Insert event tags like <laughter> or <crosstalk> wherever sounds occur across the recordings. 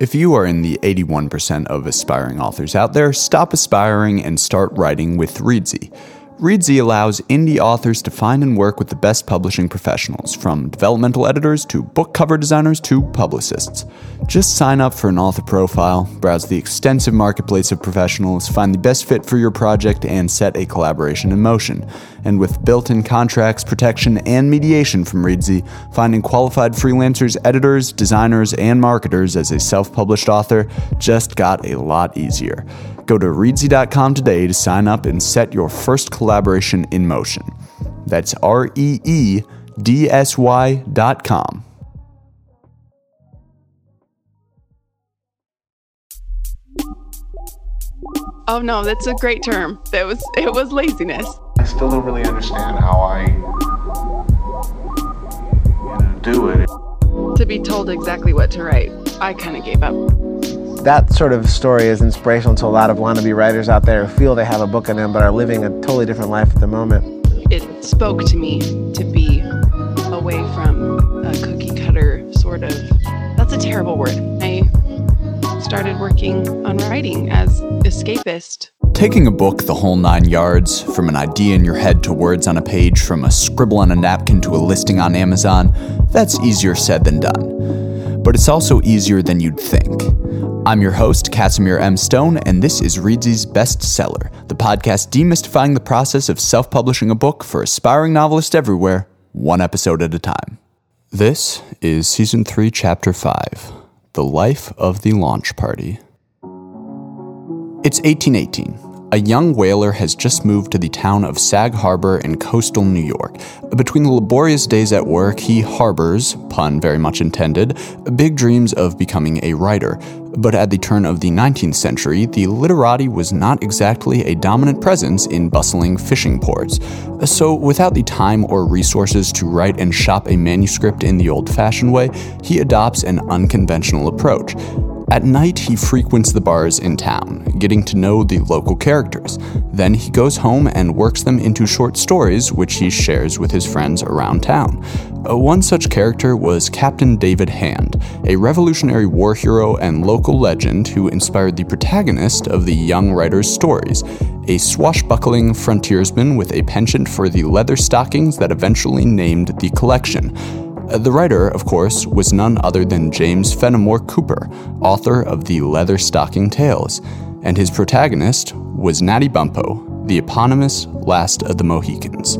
If you are in the 81% of aspiring authors out there, stop aspiring and start writing with Reedsy. Reedsy allows indie authors to find and work with the best publishing professionals, from developmental editors to book cover designers to publicists. Just sign up for an author profile, browse the extensive marketplace of professionals, find the best fit for your project, and set a collaboration in motion. And with built in contracts, protection, and mediation from Reedsy, finding qualified freelancers, editors, designers, and marketers as a self published author just got a lot easier. Go to reedsy.com today to sign up and set your first collaboration in motion. That's R E E D S Y dot com. Oh no, that's a great term. That was it was laziness. I still don't really understand how I you know, do it. To be told exactly what to write, I kind of gave up. That sort of story is inspirational to a lot of wannabe writers out there who feel they have a book in them but are living a totally different life at the moment. It spoke to me to be away from a cookie cutter sort of. That's a terrible word. I started working on writing as escapist. Taking a book the whole nine yards, from an idea in your head to words on a page, from a scribble on a napkin to a listing on Amazon, that's easier said than done. But it's also easier than you'd think. I'm your host, Casimir M. Stone, and this is Reedsy's Bestseller, the podcast demystifying the process of self publishing a book for aspiring novelists everywhere, one episode at a time. This is Season 3, Chapter 5 The Life of the Launch Party. It's 1818. A young whaler has just moved to the town of Sag Harbor in coastal New York. Between the laborious days at work, he harbors, pun very much intended, big dreams of becoming a writer. But at the turn of the 19th century, the literati was not exactly a dominant presence in bustling fishing ports. So, without the time or resources to write and shop a manuscript in the old fashioned way, he adopts an unconventional approach. At night, he frequents the bars in town, getting to know the local characters. Then he goes home and works them into short stories, which he shares with his friends around town. Uh, one such character was Captain David Hand, a Revolutionary War hero and local legend who inspired the protagonist of the young writer's stories, a swashbuckling frontiersman with a penchant for the leather stockings that eventually named the collection. The writer, of course, was none other than James Fenimore Cooper, author of the Leatherstocking Tales, and his protagonist was Natty Bumppo, the eponymous Last of the Mohicans.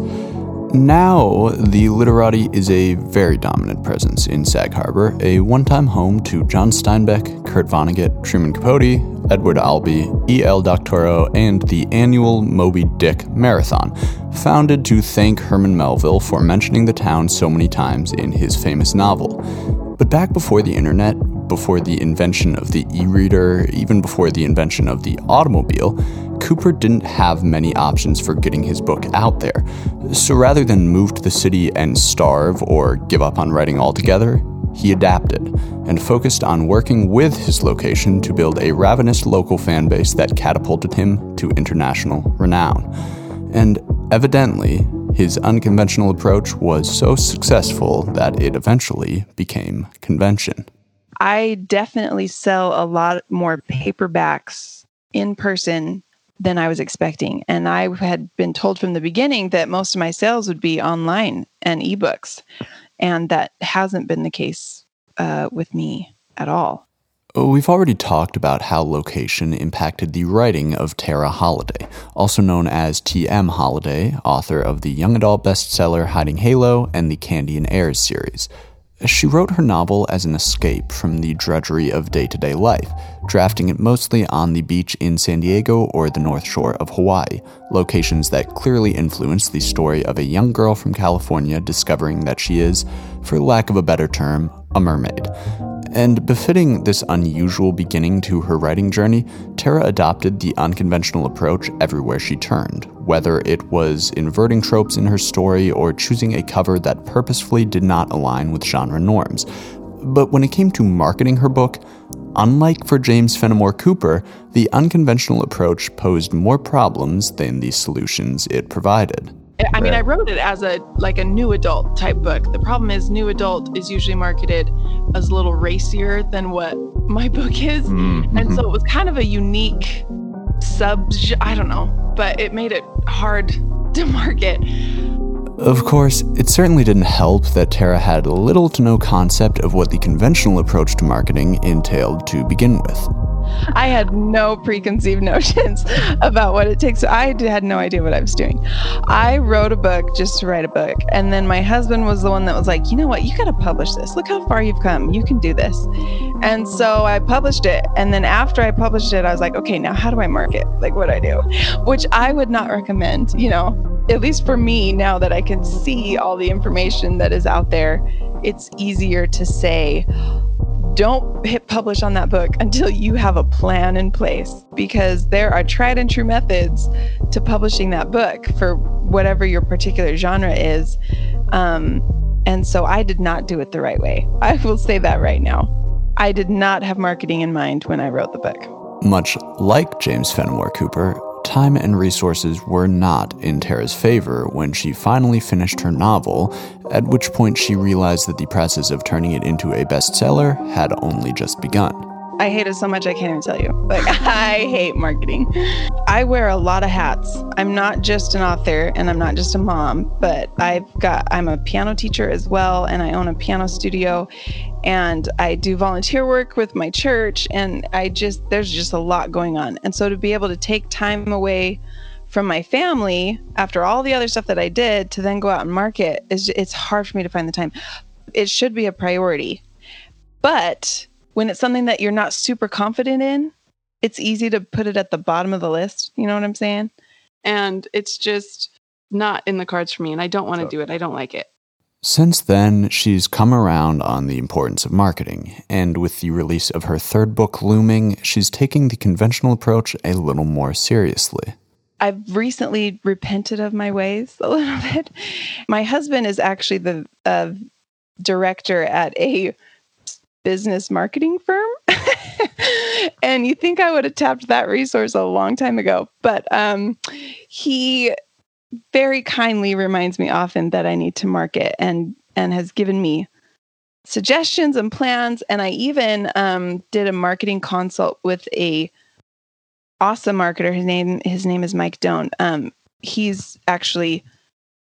Now, the literati is a very dominant presence in Sag Harbor, a one time home to John Steinbeck, Kurt Vonnegut, Truman Capote, Edward Albee, E.L. Doctorow, and the annual Moby Dick Marathon, founded to thank Herman Melville for mentioning the town so many times in his famous novel. But back before the internet, before the invention of the e reader, even before the invention of the automobile, Cooper didn't have many options for getting his book out there. So rather than move to the city and starve or give up on writing altogether, he adapted and focused on working with his location to build a ravenous local fan base that catapulted him to international renown. And evidently, his unconventional approach was so successful that it eventually became convention. I definitely sell a lot more paperbacks in person than I was expecting. And I had been told from the beginning that most of my sales would be online and ebooks. And that hasn't been the case uh, with me at all. We've already talked about how location impacted the writing of Tara Holladay, also known as T.M. Holladay, author of the young adult bestseller Hiding Halo and the Candy and Airs series. She wrote her novel as an escape from the drudgery of day to day life, drafting it mostly on the beach in San Diego or the North Shore of Hawaii, locations that clearly influence the story of a young girl from California discovering that she is, for lack of a better term, a mermaid. And befitting this unusual beginning to her writing journey, Tara adopted the unconventional approach everywhere she turned, whether it was inverting tropes in her story or choosing a cover that purposefully did not align with genre norms. But when it came to marketing her book, unlike for James Fenimore Cooper, the unconventional approach posed more problems than the solutions it provided. I mean, I wrote it as a like a new adult type book. The problem is new adult is usually marketed as a little racier than what my <laughs> book is. Mm-hmm. And so it was kind of a unique sub, I don't know, but it made it hard <laughs> to market. Of course, it certainly didn't help that Tara had little to no concept of what the conventional approach to marketing entailed to begin with. I had no preconceived <laughs> notions about what it takes. I had no idea what I was doing. I wrote a book just to write a book. And then my husband was the one that was like, you know what? You got to publish this. Look how far you've come. You can do this. And so I published it. And then after I published it, I was like, okay, now how do I market? Like, what do I do? Which I would not recommend, you know, at least for me, now that I can see all the information that is out there, it's easier to say, don't hit publish on that book until you have a plan in place because there are tried and true methods to publishing that book for whatever your particular genre is. Um, and so I did not do it the right way. I will say that right now. I did not have marketing in mind when I wrote the book. Much like James Fenimore Cooper, time and resources were not in Tara's favor when she finally finished her novel, at which point she realized that the process of turning it into a bestseller had only just begun. I hate it so much I can't even tell you. Like <laughs> I hate marketing. I wear a lot of hats. I'm not just an author and I'm not just a mom, but I've got I'm a piano teacher as well and I own a piano studio and I do volunteer work with my church and I just there's just a lot going on. And so to be able to take time away from my family after all the other stuff that I did to then go out and market is it's hard for me to find the time. It should be a priority. But when it's something that you're not super confident in, it's easy to put it at the bottom of the list. You know what I'm saying? And it's just not in the cards for me. And I don't want to do it. I don't like it. Since then, she's come around on the importance of marketing, and with the release of her third book looming, she's taking the conventional approach a little more seriously. I've recently repented of my ways a <laughs> little bit. My husband is actually the uh, director at a business marketing firm. <laughs> and you think I would have tapped that resource a long time ago. But um, he very kindly reminds me often that I need to market and and has given me suggestions and plans. And I even um, did a marketing consult with a awesome marketer. His name his name is Mike Doan. Um, he's actually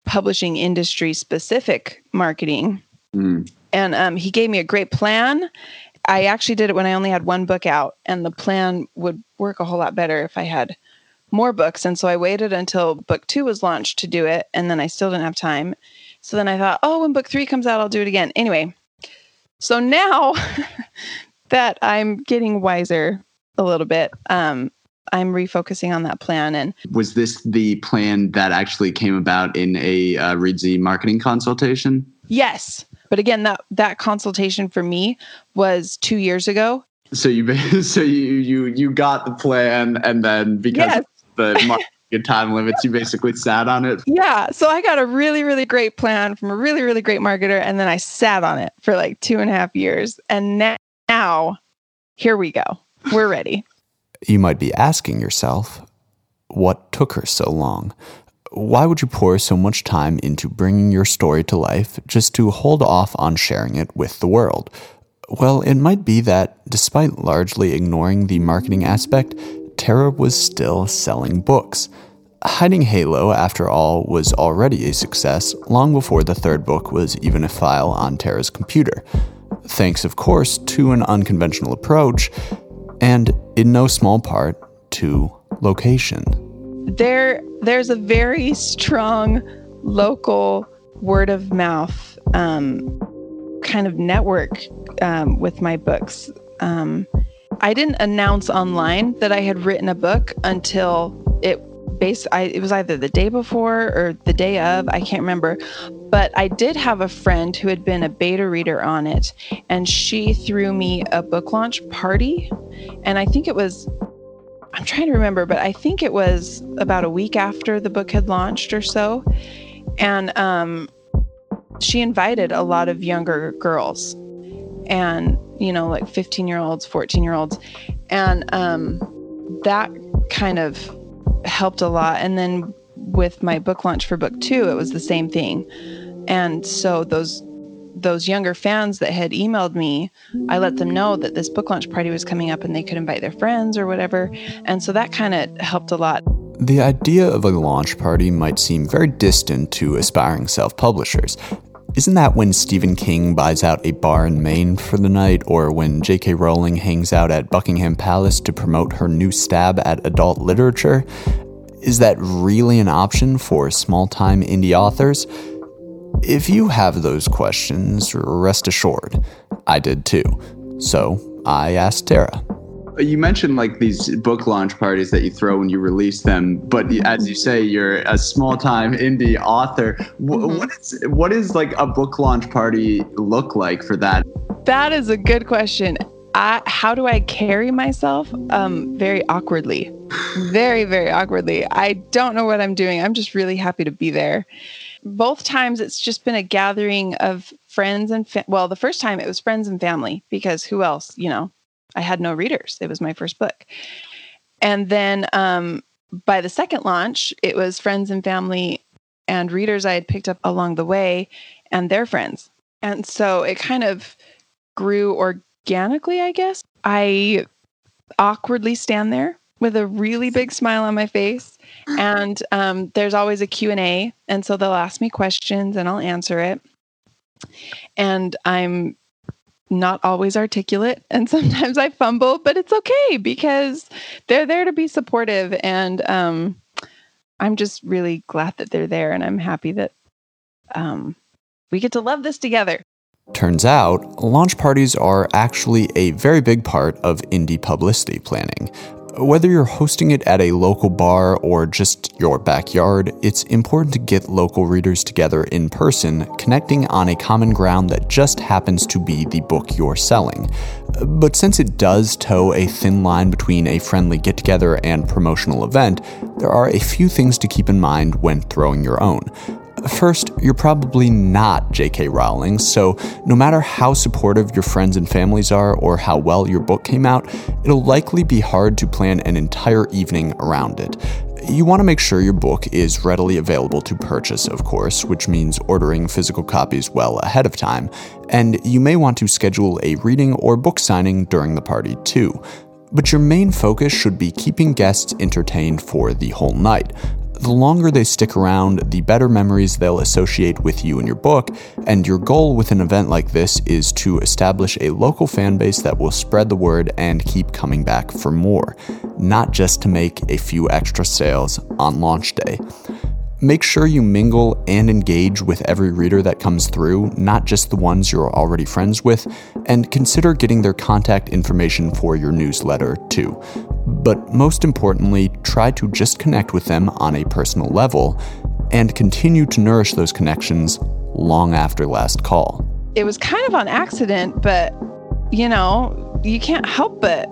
publishing industry specific marketing. Mm. And um, he gave me a great plan. I actually did it when I only had one book out, and the plan would work a whole lot better if I had more books. And so I waited until book two was launched to do it, and then I still didn't have time. So then I thought, oh, when book three comes out, I'll do it again. Anyway, so now <laughs> that I'm getting wiser a little bit, um, I'm refocusing on that plan. And Was this the plan that actually came about in a uh, Reedsy marketing consultation? yes, but again, that that consultation for me was two years ago. So you <laughs> so you you you got the plan, and then because Yes. of the marketing time limits, you basically sat on it. Yeah. So I got a really, really great plan from a really, really great marketer. And then I sat on it for like two and a half years. And na- now, here we go. We're ready. You might be asking yourself, what took her so long? Why would you pour so much time into bringing your story to life just to hold off on sharing it with the world? Well, it might be that despite largely ignoring the marketing aspect, Tara was still selling books. Hiding Halo, after all, was already a success long before the third book was even a file on Tara's computer. Thanks, of course, to an unconventional approach, and in no small part to location. There, there's a very strong local word of mouth um, kind of network um, with my books. Um, I didn't announce online that I had written a book until it based I, it was either the day before or the day of i can't remember but i did have a friend who had been a beta reader on it and she threw me a book launch party and i think it was i'm trying to remember but i think it was about a week after the book had launched or so. And um, she invited a lot of younger girls and you know like 15 year olds 14 year olds and um, that kind of helped a lot. And then with my book launch for book two it was the same thing. And so those those younger fans that had emailed me, I let them know that this book launch party was coming up and they could invite their friends or whatever. And so that kind of helped a lot. The idea of a launch party might seem very distant to aspiring self publishers. Isn't that when Stephen King buys out a bar in Maine for the night, or when J.K. Rowling hangs out at Buckingham Palace to promote her new stab at adult literature? Is that really an option for small time indie authors? If you have those questions, rest assured, I did too. So I asked Tara. You mentioned like these book launch parties that you throw when you release them, but as you say, you're a small time <laughs> indie author. Mm-hmm. What is what is like a book launch party look like for that? That is a good question. I, how do I carry myself? Um, very awkwardly, <sighs> very very awkwardly. I don't know what I'm doing. I'm just really happy to be there both times it's just been a gathering of friends and fa- well the first time it was friends and family because who else you know? I had no readers. It was my first book. And then um, by the second launch it was friends and family and readers i had picked up along the way and their friends. And so it kind of grew organically i guess. I awkwardly stand there with a really big smile on my face. And um, there's always a q&a and so they'll ask me questions and i'll answer it. And i'm not always articulate and <laughs> sometimes i fumble but it's okay because they're there to be supportive. And um, i'm just really glad that they're there and i'm happy that um, we get to love this together. Turns out, launch parties are actually a very big part of indie publicity planning. Whether you're hosting it at a local bar or just your backyard, it's important to get local readers together in person, connecting on a common ground that just happens to be the book you're selling. But since it does toe a thin line between a friendly get together and promotional event, there are a few things to keep in mind when throwing your own. First, you're probably not J.K. Rowling, so no matter how supportive your friends and families are or how well your book came out, it'll likely be hard to plan an entire evening around it. You want to make sure your book is readily available to purchase, of course, which means ordering physical copies well ahead of time, and you may want to schedule a reading or book signing during the party too. But your main focus should be keeping guests entertained for the whole night, the longer they stick around, the better memories they'll associate with you and your book, and your goal with an event like this is to establish a local fan base that will spread the word and keep coming back for more, not just to make a few extra sales on launch day. Make sure you mingle and engage with every reader that comes through, not just the ones you're already friends with, and consider getting their contact information for your newsletter too. But most importantly, try to just connect with them on a personal level and continue to nourish those connections long after last call. It was kind of on accident, but you know, you can't help but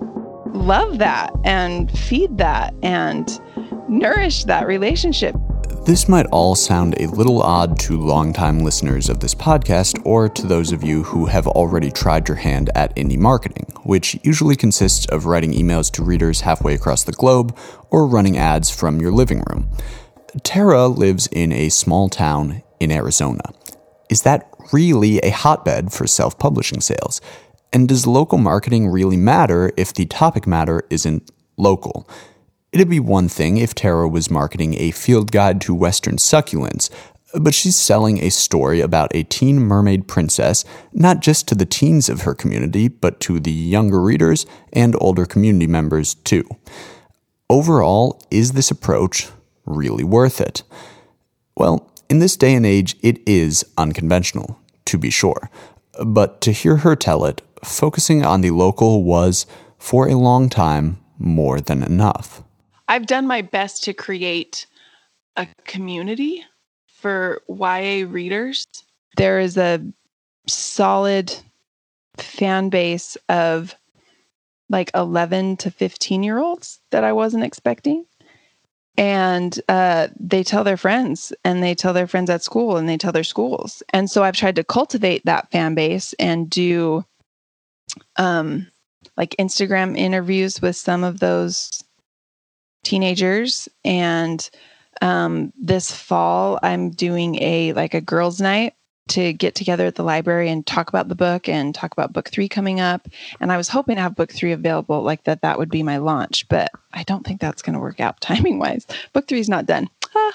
love that and feed that and nourish that relationship. This might all sound a little odd to longtime listeners of this podcast or to those of you who have already tried your hand at indie marketing, which usually consists of writing emails to readers halfway across the globe or running ads from your living room. Tara lives in a small town in Arizona. Is that really a hotbed for self publishing sales? And does local marketing really matter if the topic matter isn't local? It'd be one thing if Tara was marketing a field guide to Western succulents, but she's selling a story about a teen mermaid princess, not just to the teens of her community, but to the younger readers and older community members too. Overall, is this approach really worth it? Well, in this day and age, it is unconventional, to be sure. But to hear her tell it, focusing on the local was, for a long time, more than enough. I've done my best to create a community for YA readers. There is a solid fan base of like 11 to 15 year olds that I wasn't expecting. And uh, they tell their friends and they tell their friends at school and they tell their schools. And so I've tried to cultivate that fan base and do um, like Instagram interviews with some of those teenagers and um, this fall i'm doing a like a girls night to get together at the library and talk about the book and talk about book three coming up. And I was hoping to have book three available, like that, that would be my launch, but I don't think that's going to work out <laughs> timing wise. Book three is not done. Ah.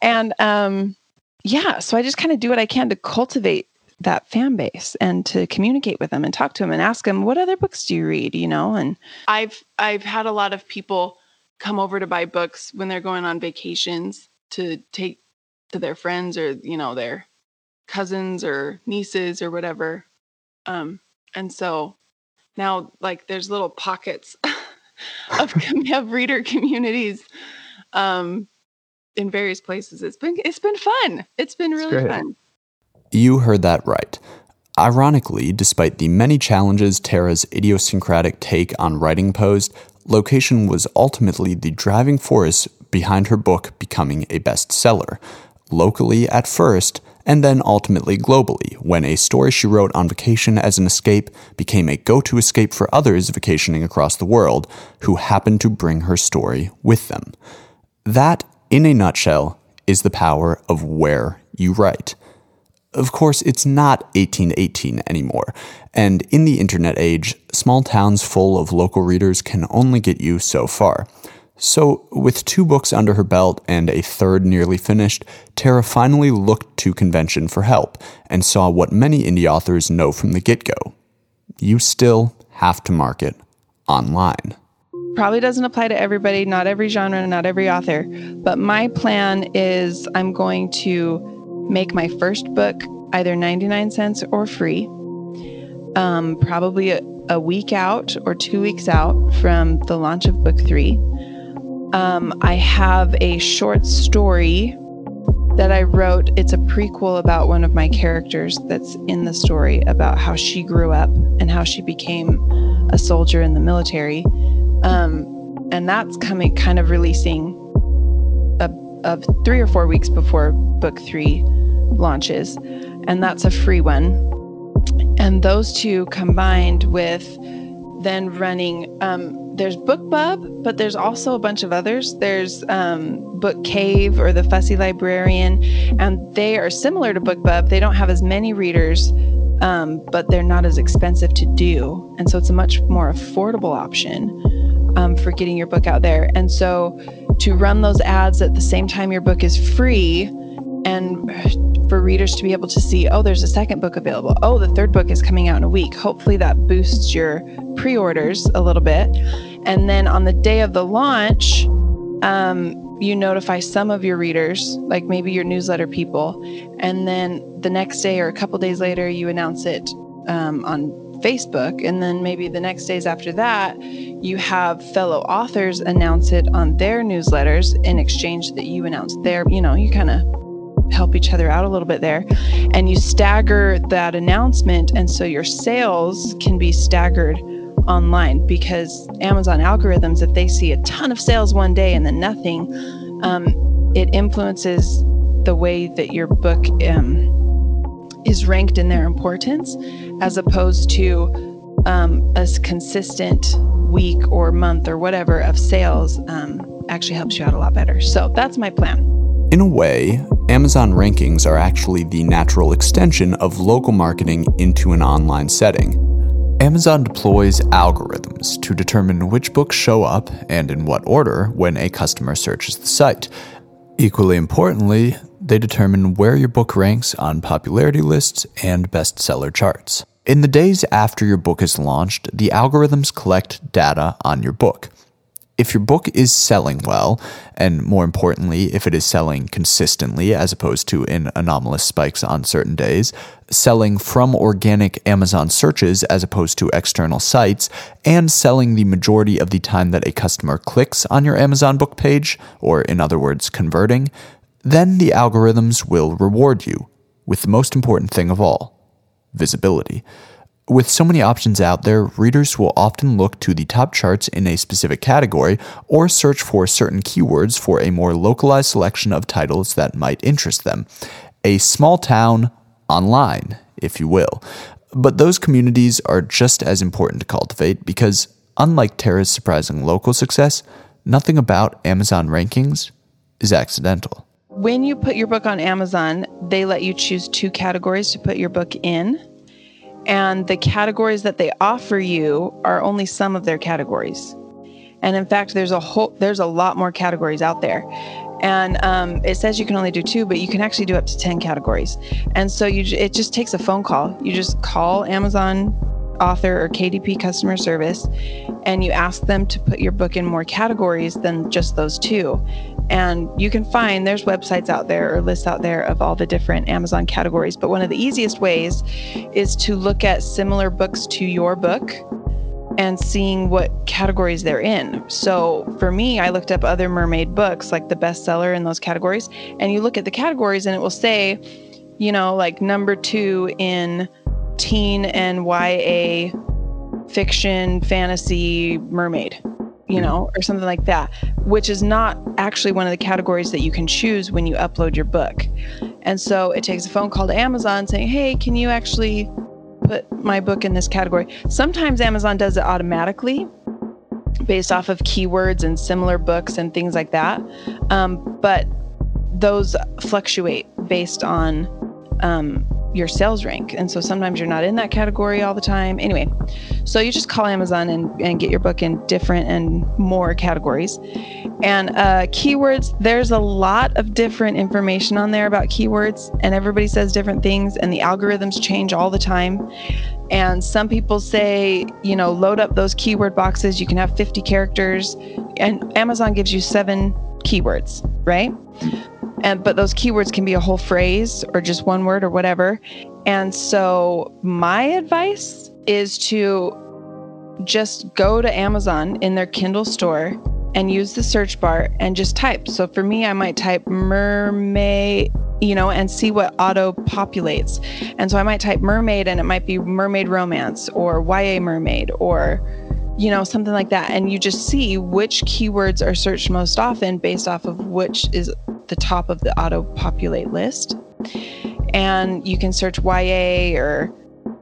And um, yeah, so I just kind of do what I can to cultivate that fan base and to communicate with them and talk to them and ask them what other books do you read you know and i've i've had a lot of people come over to buy books when they're going on vacations to take to their friends or you know their cousins or nieces or whatever um and so now like there's little pockets <laughs> of, <laughs> of reader communities um in various places it's been it's been fun it's been really great. fun You heard that right. Ironically, despite the many challenges Tara's idiosyncratic take on writing posed, location was ultimately the driving force behind her book becoming a bestseller. Locally at first, and then ultimately globally, when a story she wrote on vacation as an escape became a go to escape for others vacationing across the world who happened to bring her story with them. That, in a nutshell, is the power of where you write. Of course, it's not 1818 anymore, and in the internet age, small towns full of local readers can only get you so far. So, with two books under her belt and a third nearly finished, Tara finally looked to convention for help and saw what many indie authors know from the get go. You still have to market online. probably doesn't apply to everybody, not every genre, not every author. But my plan is I'm going to make my first book either 99 cents or free, um, probably a, a week out or two weeks out from the launch of book three. Um, I have a short story that I wrote. It's a prequel about one of my characters that's in the story about how she grew up and how she became a soldier in the military. Um, and that's coming kind of releasing of three or four weeks before book three launches. And that's a free one. And those two combined with then running um, there's BookBub, but there's also a bunch of others. There's um, Book Cave or the Fussy Librarian, and they are similar to BookBub. They don't have as many readers, um, but they're not as expensive to do, and so it's a much more affordable option um, for getting your book out there. And so, to run those ads at the same time your book is free, and for readers to be able to see, oh, there's a second book available. Oh, the third book is coming out in a week. Hopefully, that boosts your pre orders a little bit. And then on the day of the launch, um, you notify some of your readers, like maybe your newsletter people. And then the next day or a couple days later, you announce it um, on Facebook. And then maybe the next days after that, you have fellow authors announce it on their newsletters in exchange that you announce their, you know, you kind of help each other out a little bit there. And you stagger that announcement. And so your sales can be staggered online because Amazon algorithms, if they see a ton of sales one day and then nothing, um, it influences the way that your book um, is ranked in their importance as opposed to um, a consistent week or month or whatever of sales um, actually helps you out a lot better. So that's my plan. In a way, Amazon rankings are actually the natural extension of local marketing into an online setting. Amazon deploys algorithms to determine which books show up and in what order when a customer searches the site. Equally importantly, they determine where your book ranks on popularity lists and bestseller charts. In the days after your book is launched, the algorithms collect data on your book. If your book is selling well, and more importantly, if it is selling consistently as opposed to in anomalous spikes on certain days, selling from organic Amazon searches as opposed to external sites, and selling the majority of the time that a customer clicks on your Amazon book page, or in other words, converting, then the algorithms will reward you with the most important thing of all visibility. With so many options out there, readers will often look to the top charts in a specific category or search for certain keywords for a more localized selection of titles that might interest them. A small town online, if you will. But those communities are just as important to cultivate because, unlike Tara's surprising local success, nothing about Amazon rankings is accidental. When you put your book on Amazon, they let you choose two categories to put your book in. And the categories that they offer you are only some of their categories. And in fact, there's a whole there's a lot more categories out there. And um, it says you can only do two, but you can actually do up to ten categories. And so you it just takes a phone call. You just call Amazon author or KDP customer service and you ask them to put your book in more categories than just those two. And you can find there's websites out there or lists out there of all the different Amazon categories. But one of the easiest ways is to look at similar books to your book and seeing what categories they're in. So for me, I looked up other mermaid books, like the bestseller in those categories, and you look at the categories and it will say, you know, like number two in teen and YA fiction, fantasy, mermaid, you know, or something like that, which is not actually one of the categories that you can choose when you upload your book. And so it takes a phone call to Amazon saying, hey, can you actually put my book in this category? Sometimes Amazon does it automatically based off of keywords and similar books and things like that. Um, but those fluctuate based on um, your sales rank. And so sometimes you're not in that category all the time. Anyway, so you just call Amazon and, and get your book in different and more categories. And uh, keywords, there's a lot of different information on there about keywords, and everybody says different things, and the algorithms change all the time. And some people say, you know, load up those keyword boxes. You can have 50 characters, and Amazon gives you seven keywords, right? And but those keywords can be a whole phrase or just one word or whatever. And so my advice is to just go to Amazon in their Kindle store and use the search bar and just type. So for me, I might type mermaid, you know, and see what auto populates. And so I might type mermaid and it might be mermaid romance or YA mermaid or you know, something like that. And you just see which keywords are searched most often based off of which is the top of the auto populate list. And you can search YA or,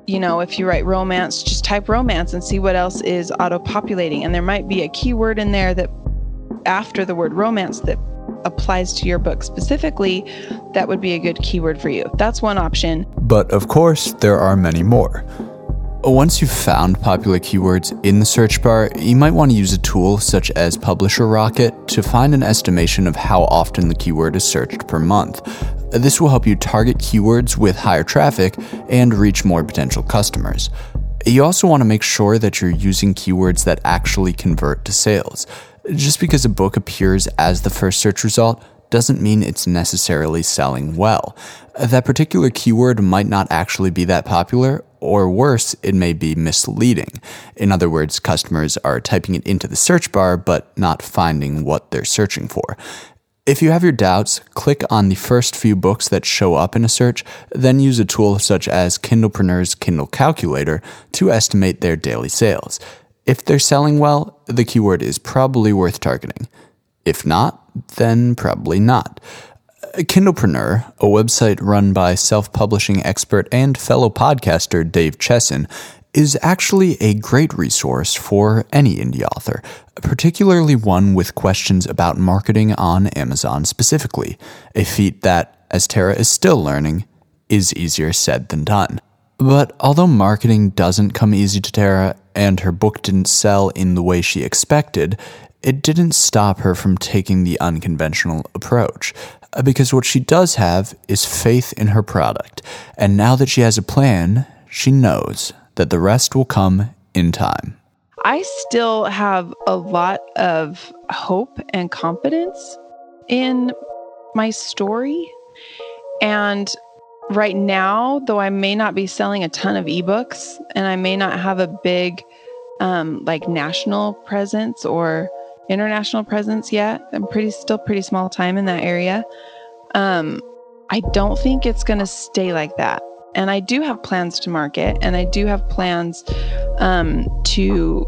you know, if you write romance, just type romance and see what else is auto populating. And there might be a keyword in there that after the word romance that applies to your book specifically, that would be a good keyword for you. That's one option. But of course, there are many more. Once you've found popular keywords in the search bar, you might want to use a tool such as Publisher Rocket to find an estimation of how often the keyword is searched per month. This will help you target keywords with higher traffic and reach more potential customers. You also want to make sure that you're using keywords that actually convert to sales. Just because a book appears as the first search result doesn't mean it's necessarily selling well. That particular keyword might not actually be that popular, or worse, it may be misleading. In other words, customers are typing it into the search bar but not finding what they're searching for. If you have your doubts, click on the first few books that show up in a search, then use a tool such as Kindlepreneur's Kindle Calculator to estimate their daily sales. If they're selling well, the keyword is probably worth targeting. If not, then probably not. Kindlepreneur, a website run by self publishing expert and fellow podcaster Dave Chesson, is actually a great resource for any indie author, particularly one with questions about marketing on Amazon specifically, a feat that, as Tara is still learning, is easier said than done. But although marketing doesn't come easy to Tara, and her book didn't sell in the way she expected, it didn't stop her from taking the unconventional approach. Uh, because what she does have is faith in her product. And now that she has a plan, she knows that the rest will come in time. I still have a lot of hope and confidence in my story. And right now, though I may not be selling a ton of ebooks and I may not have a big um, like national presence or international presence yet. I'm pretty still pretty small time in that area. Um, I don't think it's going to stay like that. And I do have plans to market, and I do have plans um, to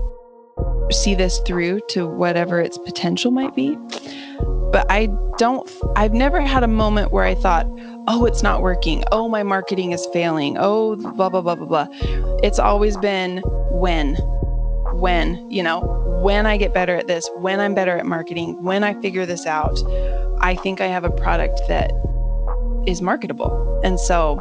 see this through to whatever its potential might be. But I don't, I've never had a moment where I thought, oh, it's not working. Oh, my marketing is failing. Oh, blah, blah, blah, blah, blah. It's always been when, when, you know, when I get better at this, when I'm better at marketing, when I figure this out, I think I have a product that is marketable. And so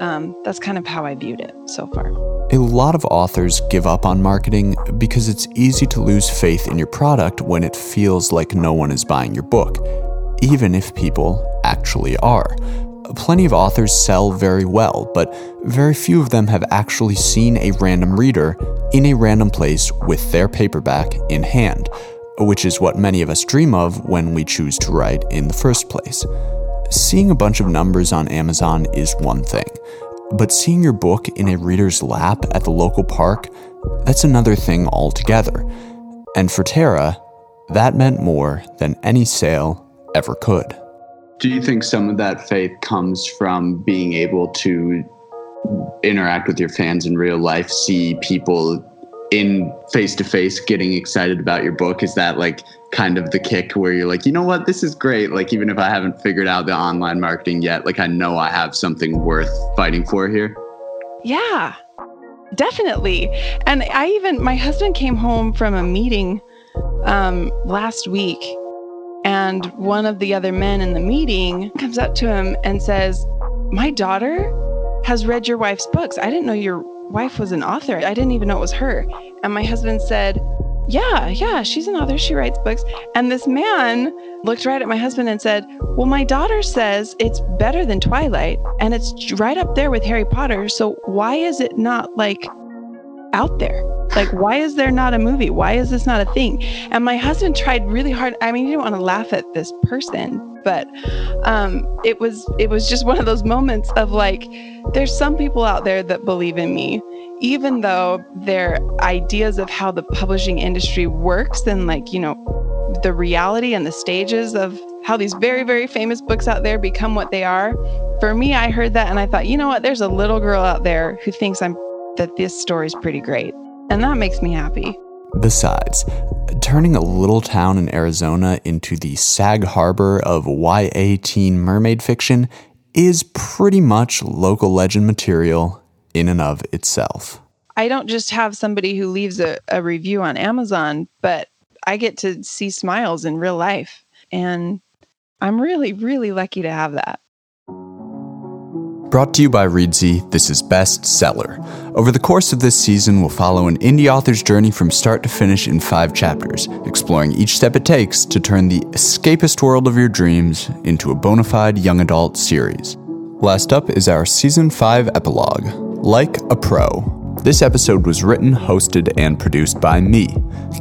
um, that's kind of how I viewed it so far. A lot of authors give up on marketing because it's easy to lose faith in your product when it feels like no one is buying your book, even if people actually are. Plenty of authors sell very well, but very few of them have actually seen a random reader in a random place with their paperback in hand, which is what many of us dream of when we choose to write in the first place. Seeing a bunch of numbers on Amazon is one thing, but seeing your book in a reader's lap at the local park, that's another thing altogether. And for Tara, that meant more than any sale ever could. Do you think some of that faith comes from being able to interact with your fans in real life, see people in face to face getting excited about your book? Is that like kind of the kick where you're like, you know what, this is great? Like, even if I haven't figured out the online marketing yet, like, I know I have something worth fighting for here? Yeah, definitely. And I even, my husband came home from a meeting um, last week and one of the other men in the meeting comes up to him and says, My daughter has read your wife's books. I didn't know your wife was an author. I didn't even know it was her. And my husband said, Yeah, yeah, she's an author. She writes books. And this man looked right at my husband and said, Well, my daughter says it's better than Twilight and it's right up there with Harry Potter. So why is it not like out there? Like, why is there not a movie? Why is this not a thing? And my husband tried really hard. I mean, he didn't want to laugh at this person, but um, it was it was just one of those moments of like, there's some people out there that believe in me, even though their ideas of how the publishing industry works and like you know the reality and the stages of how these very very famous books out there become what they are. For me, I heard that and I thought, you know what? There's a little girl out there who thinks I'm that this story's pretty great. And that makes me happy. Besides, turning a little town in Arizona into the Sag Harbor of YA teen mermaid fiction is pretty much local legend material in and of itself. I don't just have somebody who leaves a, a review on Amazon, but I get to see smiles in real life. And I'm really, really lucky to have that. Brought to you by Reedsy, this is Bestseller. Over the course of this season, we'll follow an indie author's journey from start to finish in five chapters, exploring each step it takes to turn the escapist world of your dreams into a bona fide young adult series. Last up is our Season 5 epilogue Like a Pro. This episode was written, hosted, and produced by me,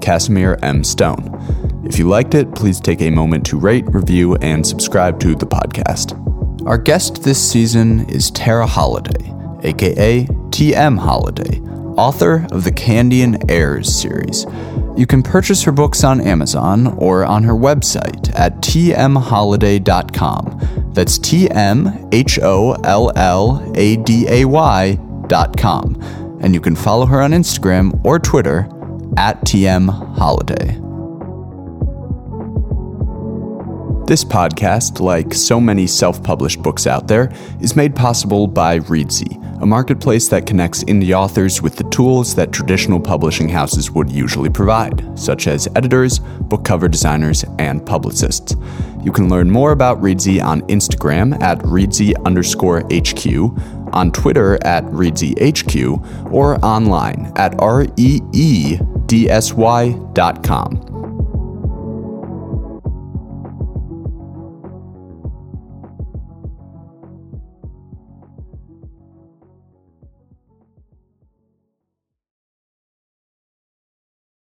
Casimir M. Stone. If you liked it, please take a moment to rate, review, and subscribe to the podcast. Our guest this season is Tara Holladay, aka TM Holladay, author of the Candian Airs series. You can purchase her books on Amazon or on her website at tmholladay.com. That's T M H O L L A D A Y.com. And you can follow her on Instagram or Twitter at TM This podcast, like so many self published books out there, is made possible by Reedsy, a marketplace that connects indie authors with the tools that traditional publishing houses would usually provide, such as editors, book cover designers, and publicists. You can learn more about Reedsy on Instagram at Reedsy underscore HQ, on Twitter at ReedsyHQ, or online at reedsy.com.